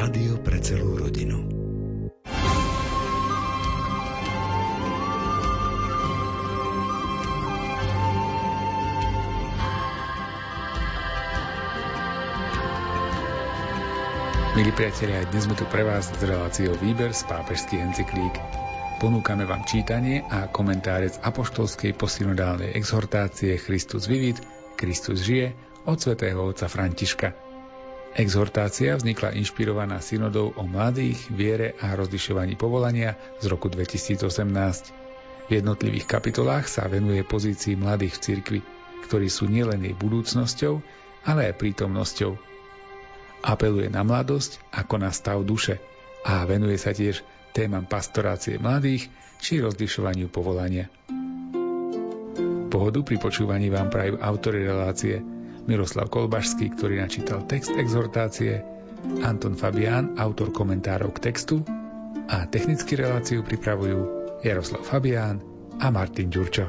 Rádio pre celú rodinu. Milí priatelia, dnes sme tu pre vás s reláciou Výber z pápežských encyklík. Ponúkame vám čítanie a komentáre z apoštolskej posynodálnej exhortácie Christus vivit, Kristus žije od svätého otca Františka. Exhortácia vznikla inšpirovaná synodou o mladých, viere a rozlišovaní povolania z roku 2018. V jednotlivých kapitolách sa venuje pozícii mladých v cirkvi, ktorí sú nielen jej budúcnosťou, ale aj prítomnosťou. Apeluje na mladosť ako na stav duše a venuje sa tiež témam pastorácie mladých či rozlišovaniu povolania. Pohodu pri počúvaní vám prajú autory relácie Miroslav Kolbašský, ktorý načítal text exhortácie, Anton Fabián, autor komentárov k textu a technicky reláciu pripravujú Jaroslav Fabián a Martin Ďurčo.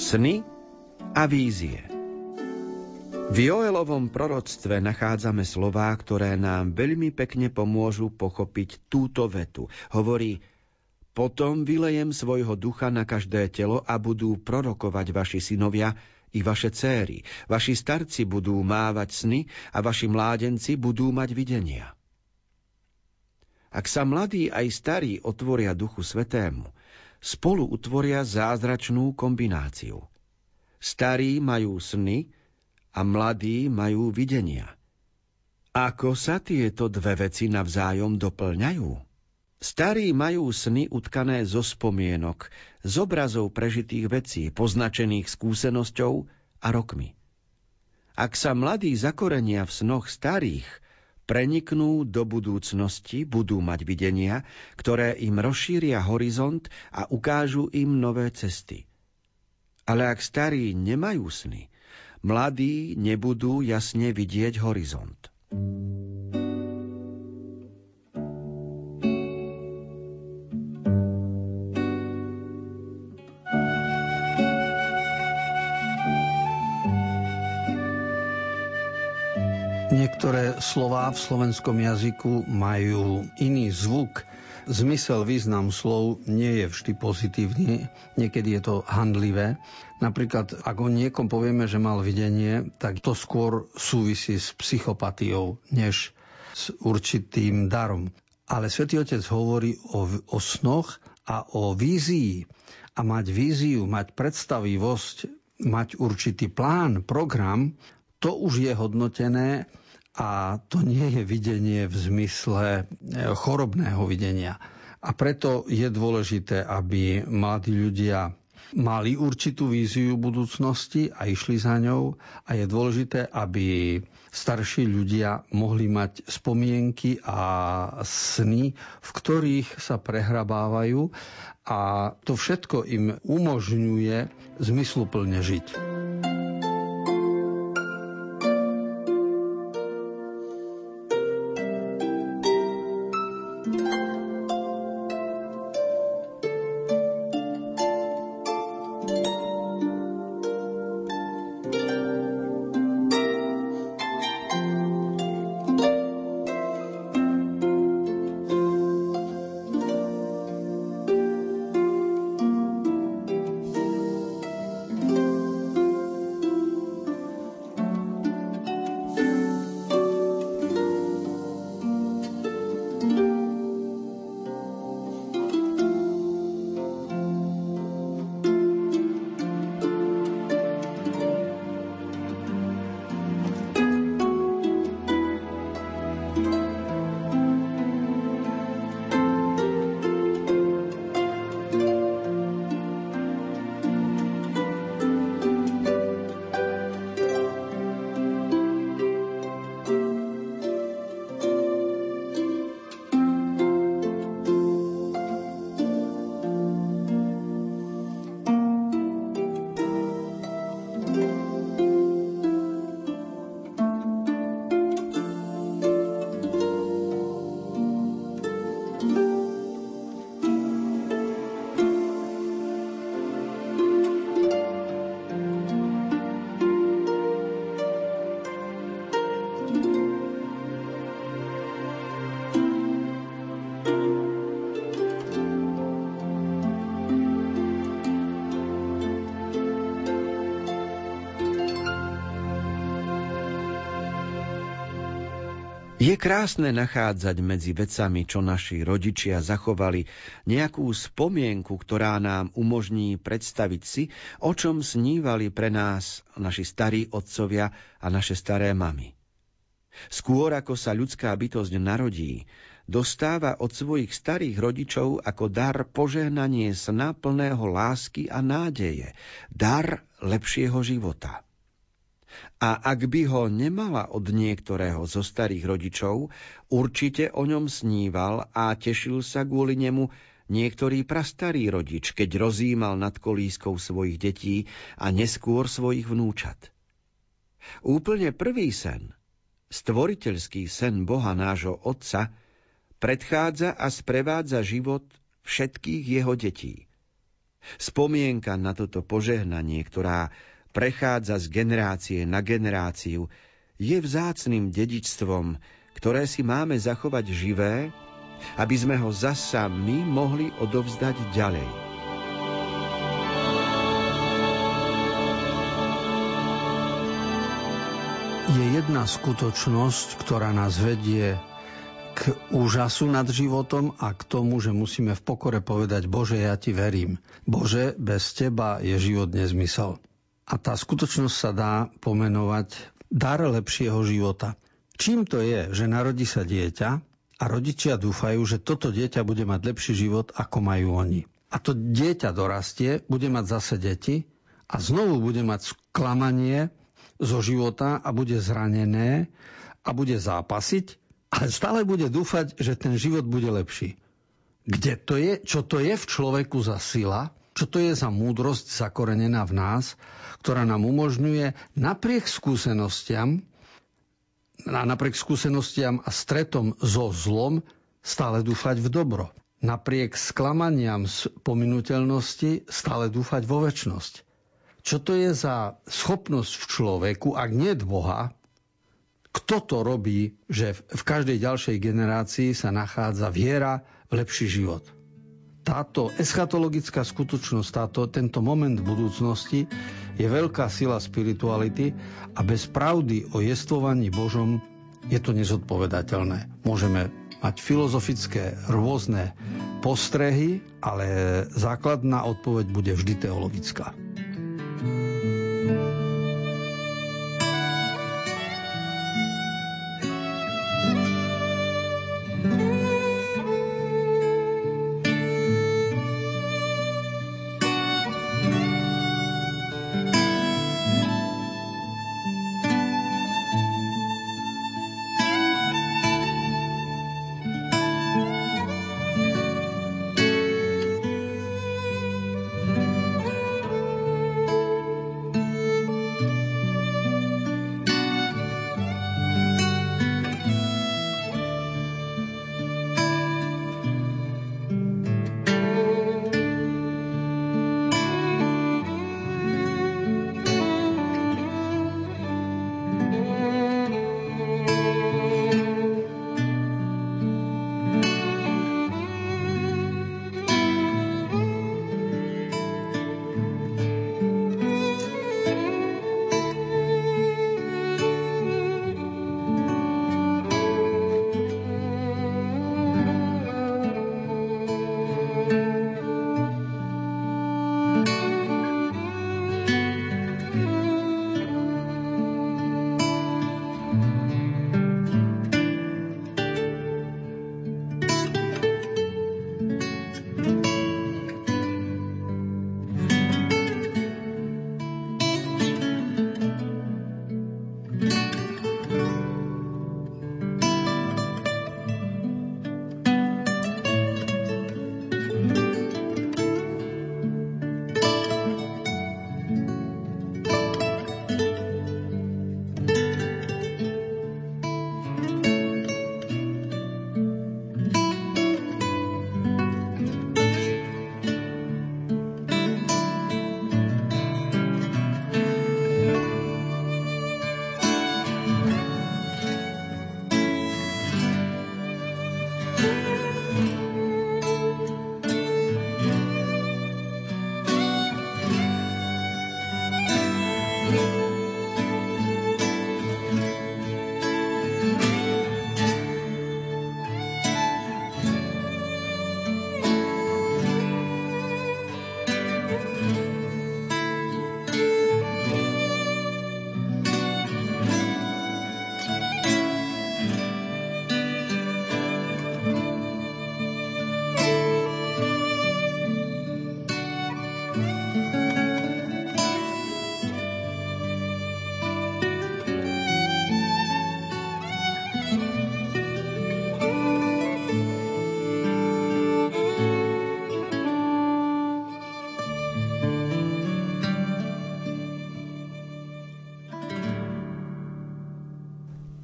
Sny a vízie V Joelovom proroctve nachádzame slová, ktoré nám veľmi pekne pomôžu pochopiť túto vetu. Hovorí, potom vylejem svojho ducha na každé telo a budú prorokovať vaši synovia i vaše céry. Vaši starci budú mávať sny a vaši mládenci budú mať videnia. Ak sa mladí aj starí otvoria duchu svetému, spolu utvoria zázračnú kombináciu. Starí majú sny a mladí majú videnia. Ako sa tieto dve veci navzájom doplňajú? Starí majú sny utkané zo spomienok, z obrazov prežitých vecí, poznačených skúsenosťou a rokmi. Ak sa mladí zakorenia v snoch starých, preniknú do budúcnosti, budú mať videnia, ktoré im rozšíria horizont a ukážu im nové cesty. Ale ak starí nemajú sny, mladí nebudú jasne vidieť horizont. Niektoré slová v slovenskom jazyku majú iný zvuk. Zmysel, význam slov nie je vždy pozitívny, niekedy je to handlivé. Napríklad, ak o niekom povieme, že mal videnie, tak to skôr súvisí s psychopatiou, než s určitým darom. Ale svätý Otec hovorí o, o snoch a o vízii. A mať víziu, mať predstavivosť, mať určitý plán, program, to už je hodnotené a to nie je videnie v zmysle e, chorobného videnia. A preto je dôležité, aby mladí ľudia mali určitú víziu budúcnosti a išli za ňou a je dôležité, aby starší ľudia mohli mať spomienky a sny, v ktorých sa prehrabávajú a to všetko im umožňuje zmysluplne žiť. Je krásne nachádzať medzi vecami, čo naši rodičia zachovali, nejakú spomienku, ktorá nám umožní predstaviť si, o čom snívali pre nás naši starí otcovia a naše staré mamy. Skôr ako sa ľudská bytosť narodí, dostáva od svojich starých rodičov ako dar požehnanie sna plného lásky a nádeje, dar lepšieho života. A ak by ho nemala od niektorého zo starých rodičov, určite o ňom sníval a tešil sa kvôli nemu niektorý prastarý rodič, keď rozímal nad kolískou svojich detí a neskôr svojich vnúčat. Úplne prvý sen, stvoriteľský sen Boha nášho Otca, predchádza a sprevádza život všetkých jeho detí. Spomienka na toto požehnanie, ktorá prechádza z generácie na generáciu, je vzácným dedičstvom, ktoré si máme zachovať živé, aby sme ho zasa my mohli odovzdať ďalej. Je jedna skutočnosť, ktorá nás vedie k úžasu nad životom a k tomu, že musíme v pokore povedať Bože, ja ti verím. Bože, bez teba je život nezmysel. A tá skutočnosť sa dá pomenovať dar lepšieho života. Čím to je, že narodí sa dieťa a rodičia dúfajú, že toto dieťa bude mať lepší život, ako majú oni. A to dieťa dorastie, bude mať zase deti a znovu bude mať sklamanie zo života a bude zranené a bude zápasiť, ale stále bude dúfať, že ten život bude lepší. Kde to je? Čo to je v človeku za sila? Čo to je za múdrosť zakorenená v nás, ktorá nám umožňuje napriek skúsenostiam a napriek skúsenostiam a stretom so zlom stále dúfať v dobro. Napriek sklamaniam z pominuteľnosti stále dúfať vo väčnosť. Čo to je za schopnosť v človeku, ak nie Boha, kto to robí, že v každej ďalšej generácii sa nachádza viera v lepší život táto eschatologická skutočnosť, táto, tento moment budúcnosti je veľká sila spirituality a bez pravdy o jestvovaní Božom je to nezodpovedateľné. Môžeme mať filozofické rôzne postrehy, ale základná odpoveď bude vždy teologická.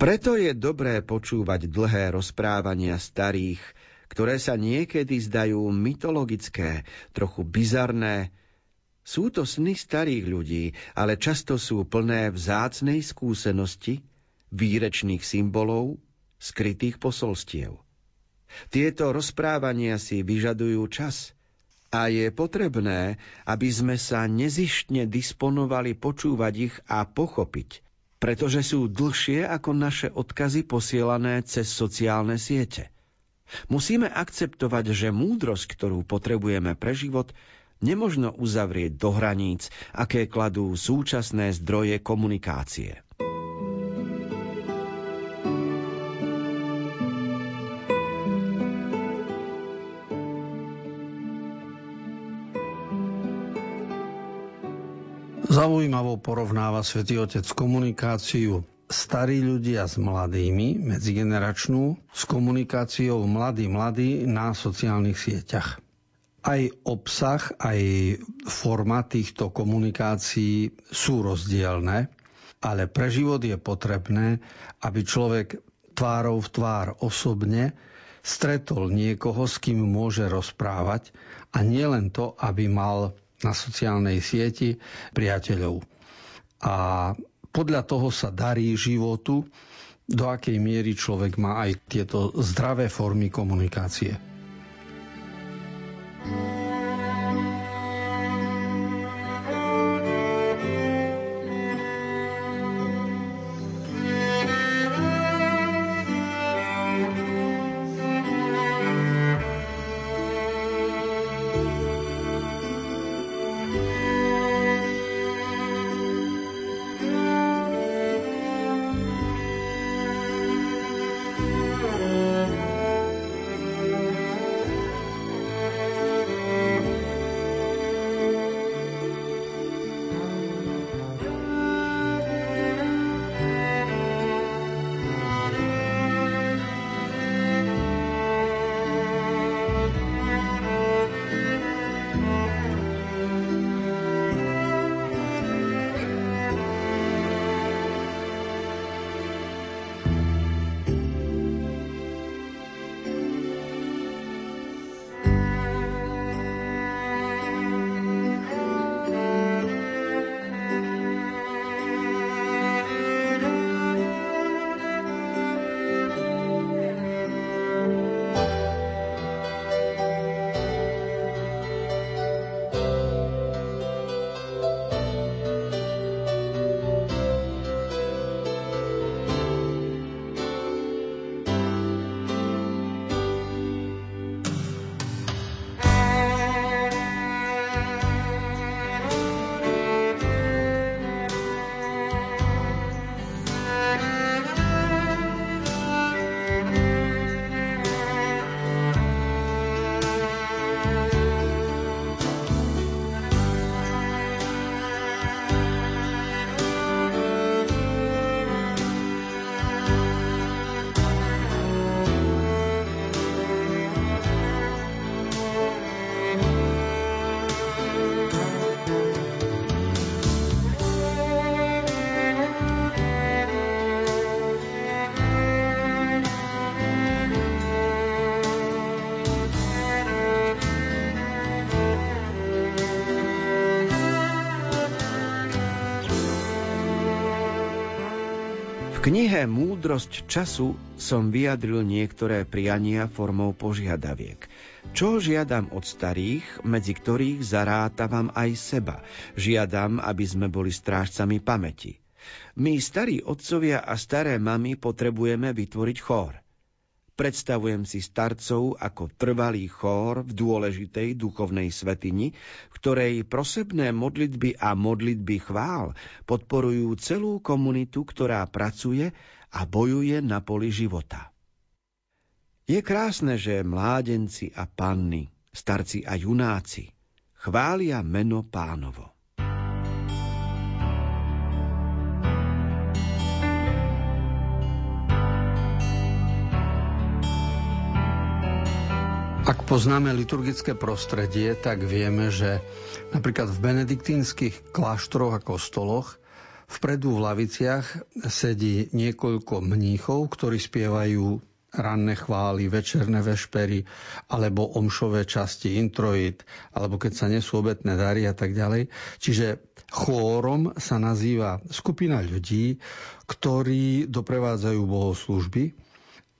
Preto je dobré počúvať dlhé rozprávania starých, ktoré sa niekedy zdajú mytologické, trochu bizarné. Sú to sny starých ľudí, ale často sú plné vzácnej skúsenosti, výrečných symbolov, skrytých posolstiev. Tieto rozprávania si vyžadujú čas a je potrebné, aby sme sa nezištne disponovali počúvať ich a pochopiť, pretože sú dlhšie ako naše odkazy posielané cez sociálne siete. Musíme akceptovať, že múdrosť, ktorú potrebujeme pre život, nemožno uzavrieť do hraníc, aké kladú súčasné zdroje komunikácie. Zaujímavo porovnáva svätý Otec komunikáciu starí ľudia s mladými, medzigeneračnú, s komunikáciou mladí-mladí na sociálnych sieťach. Aj obsah, aj forma týchto komunikácií sú rozdielne, ale pre život je potrebné, aby človek tvárou v tvár osobne stretol niekoho, s kým môže rozprávať a nielen to, aby mal na sociálnej sieti priateľov. A podľa toho sa darí životu, do akej miery človek má aj tieto zdravé formy komunikácie. Knihe Múdrosť času som vyjadril niektoré priania formou požiadaviek. Čo žiadam od starých, medzi ktorých zarátavam aj seba. Žiadam, aby sme boli strážcami pamäti. My, starí otcovia a staré mamy, potrebujeme vytvoriť chór. Predstavujem si starcov ako trvalý chór v dôležitej duchovnej svetini, ktorej prosebné modlitby a modlitby chvál podporujú celú komunitu, ktorá pracuje a bojuje na poli života. Je krásne, že mládenci a panny, starci a junáci chvália meno pánovo. Ak poznáme liturgické prostredie, tak vieme, že napríklad v benediktínskych kláštoroch a kostoloch Vpredu v laviciach sedí niekoľko mníchov, ktorí spievajú ranné chvály, večerné vešpery, alebo omšové časti, introit, alebo keď sa nesú obetné dary a tak ďalej. Čiže chórom sa nazýva skupina ľudí, ktorí doprevádzajú bohoslúžby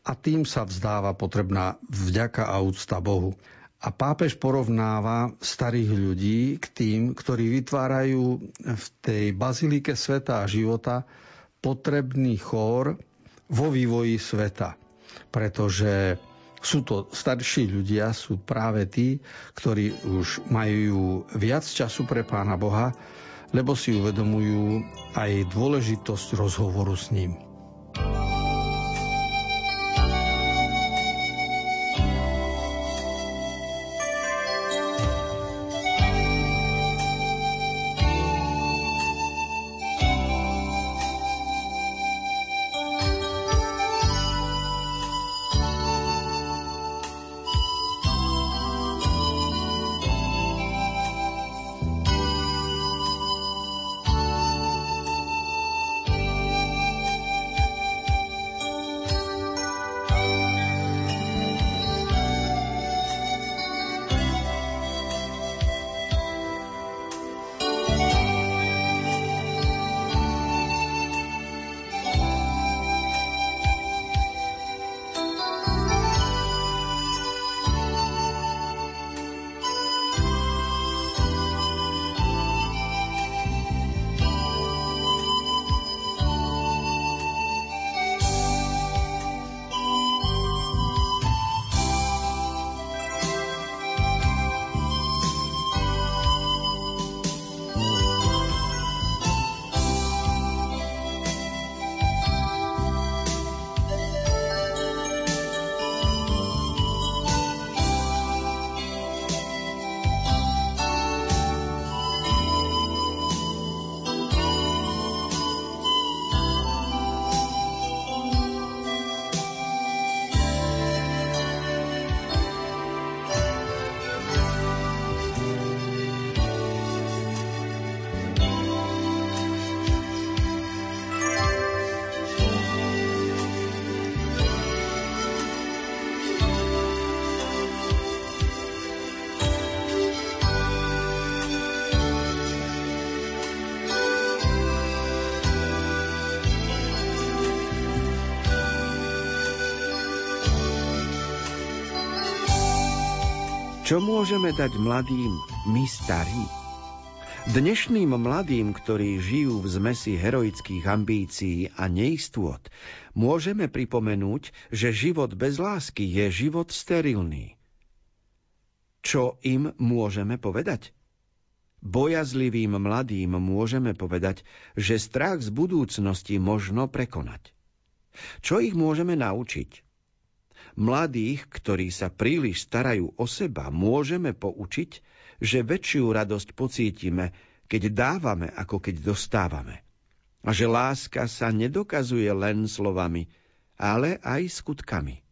a tým sa vzdáva potrebná vďaka a úcta Bohu. A pápež porovnáva starých ľudí k tým, ktorí vytvárajú v tej bazilike sveta a života potrebný chór vo vývoji sveta pretože sú to starší ľudia, sú práve tí, ktorí už majú viac času pre Pána Boha, lebo si uvedomujú aj dôležitosť rozhovoru s ním. Čo môžeme dať mladým my starí? Dnešným mladým, ktorí žijú v zmesi heroických ambícií a neistôt, môžeme pripomenúť, že život bez lásky je život sterilný. Čo im môžeme povedať? Bojazlivým mladým môžeme povedať, že strach z budúcnosti možno prekonať. Čo ich môžeme naučiť? Mladých, ktorí sa príliš starajú o seba, môžeme poučiť, že väčšiu radosť pocítime, keď dávame, ako keď dostávame. A že láska sa nedokazuje len slovami, ale aj skutkami.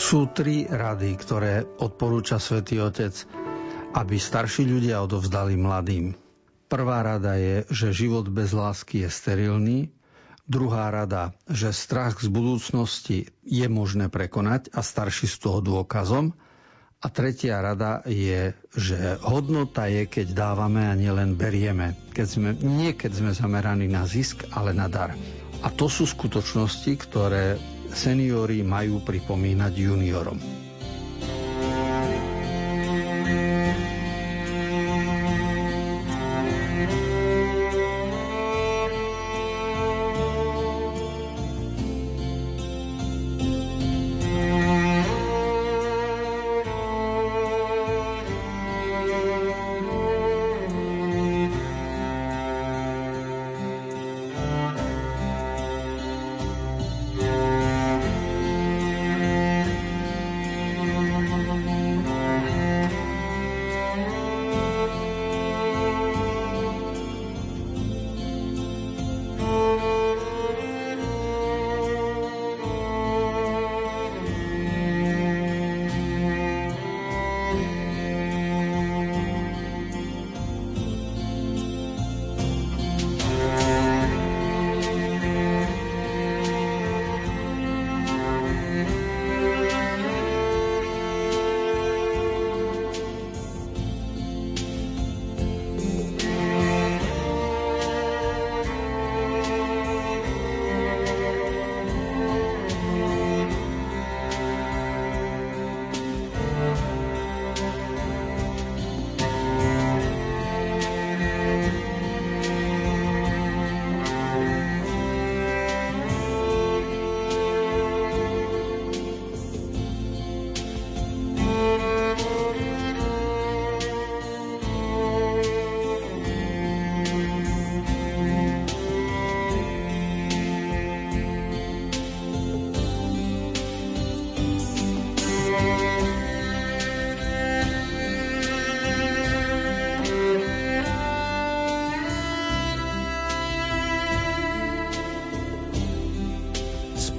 Sú tri rady, ktoré odporúča svätý Otec aby starší ľudia odovzdali mladým. Prvá rada je, že život bez lásky je sterilný. Druhá rada, že strach z budúcnosti je možné prekonať a starší z toho dôkazom. A tretia rada je, že hodnota je, keď dávame a nielen berieme. Keď sme, nie keď sme zameraní na zisk, ale na dar. A to sú skutočnosti, ktoré seniori majú pripomínať juniorom.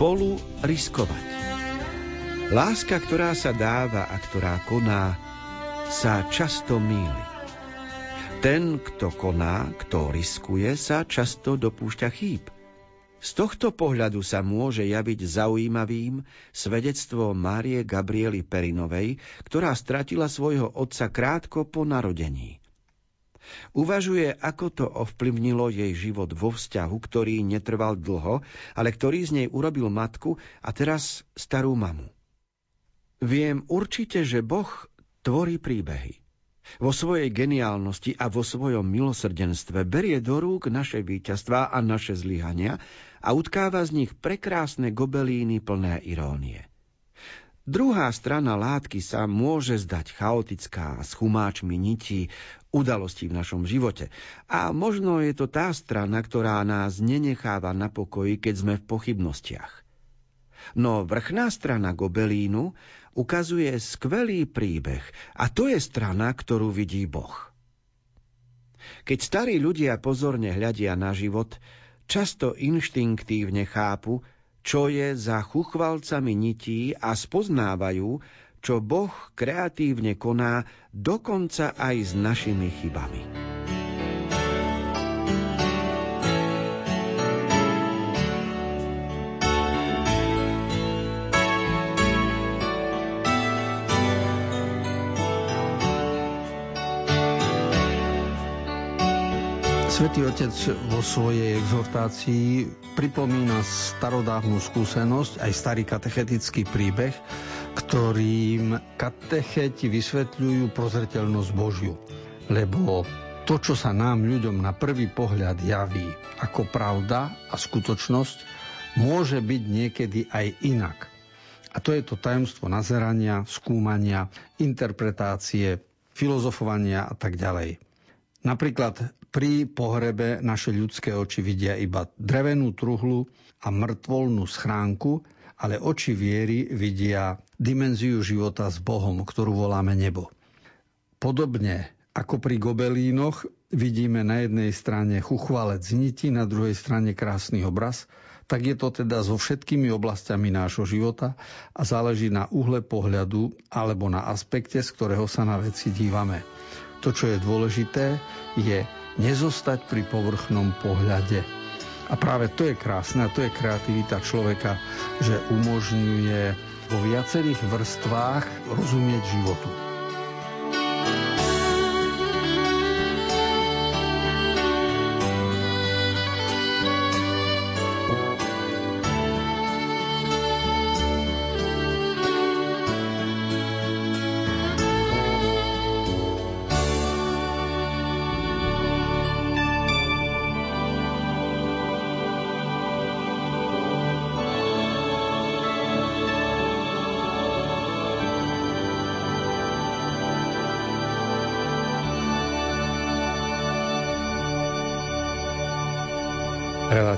Spolu riskovať. Láska, ktorá sa dáva a ktorá koná, sa často míli. Ten, kto koná, kto riskuje, sa často dopúšťa chýb. Z tohto pohľadu sa môže javiť zaujímavým svedectvo Márie Gabriely Perinovej, ktorá stratila svojho otca krátko po narodení. Uvažuje, ako to ovplyvnilo jej život vo vzťahu, ktorý netrval dlho, ale ktorý z nej urobil matku a teraz starú mamu. Viem určite, že Boh tvorí príbehy. Vo svojej geniálnosti a vo svojom milosrdenstve berie do rúk naše víťazstvá a naše zlyhania a utkáva z nich prekrásne gobelíny plné irónie. Druhá strana látky sa môže zdať chaotická s chumáčmi nití udalostí v našom živote. A možno je to tá strana, ktorá nás nenecháva na pokoji, keď sme v pochybnostiach. No vrchná strana gobelínu ukazuje skvelý príbeh a to je strana, ktorú vidí Boh. Keď starí ľudia pozorne hľadia na život, často inštinktívne chápu, čo je za chuchvalcami nití a spoznávajú, čo Boh kreatívne koná dokonca aj s našimi chybami. Svetý Otec vo svojej exhortácii pripomína starodávnu skúsenosť, aj starý katechetický príbeh, ktorým katecheti vysvetľujú prozreteľnosť Božiu. Lebo to, čo sa nám ľuďom na prvý pohľad javí ako pravda a skutočnosť, môže byť niekedy aj inak. A to je to tajomstvo nazerania, skúmania, interpretácie, filozofovania a tak ďalej. Napríklad pri pohrebe naše ľudské oči vidia iba drevenú truhlu a mŕtvolnú schránku, ale oči viery vidia dimenziu života s Bohom, ktorú voláme nebo. Podobne ako pri gobelínoch vidíme na jednej strane chuchvalec niti, na druhej strane krásny obraz, tak je to teda so všetkými oblastiami nášho života a záleží na uhle pohľadu alebo na aspekte, z ktorého sa na veci dívame. To, čo je dôležité, je nezostať pri povrchnom pohľade. A práve to je krásne a to je kreativita človeka, že umožňuje vo viacerých vrstvách rozumieť životu.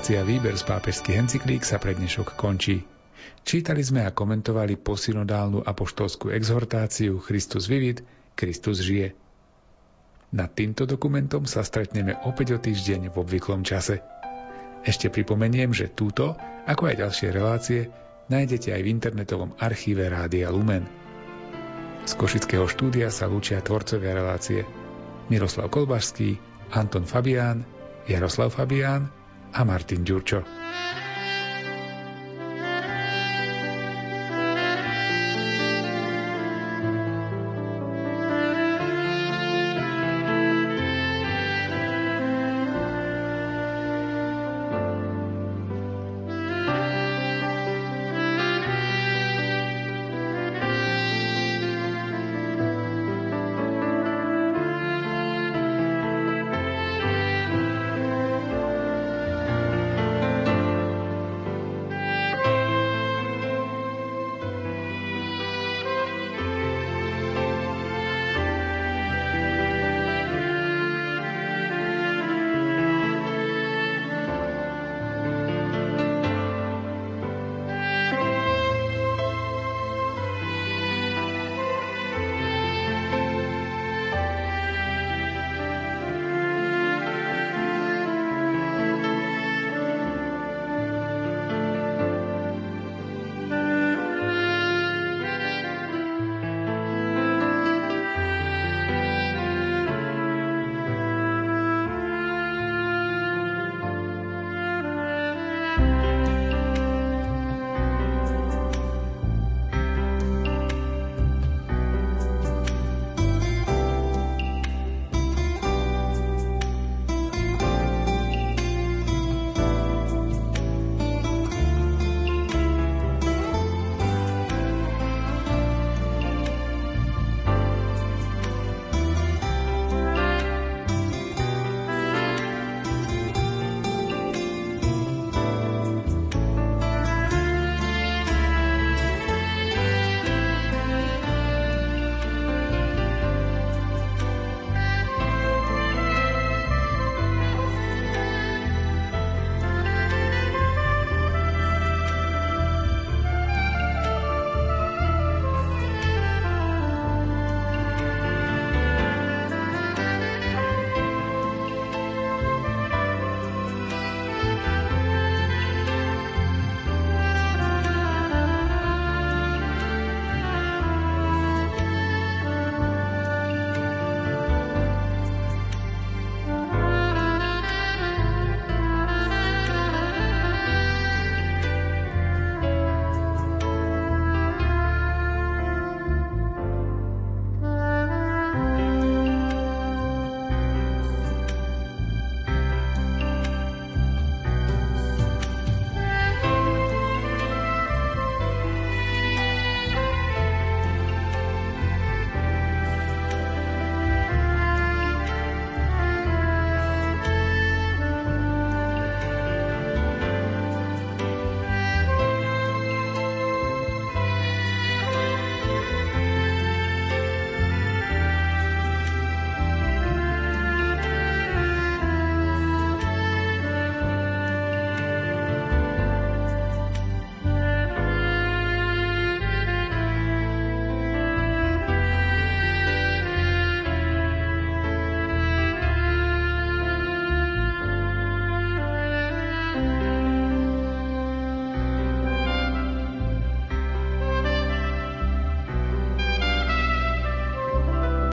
Relácia Výber z pápežských encyklík sa pre dnešok končí. Čítali sme a komentovali posynodálnu apoštolskú exhortáciu Christus vivit, Kristus žije. Nad týmto dokumentom sa stretneme opäť o týždeň v obvyklom čase. Ešte pripomeniem, že túto, ako aj ďalšie relácie, nájdete aj v internetovom archíve Rádia Lumen. Z Košického štúdia sa lúčia tvorcovia relácie Miroslav Kolbašský, Anton Fabián, Jaroslav Fabián a Martin Ďurčo.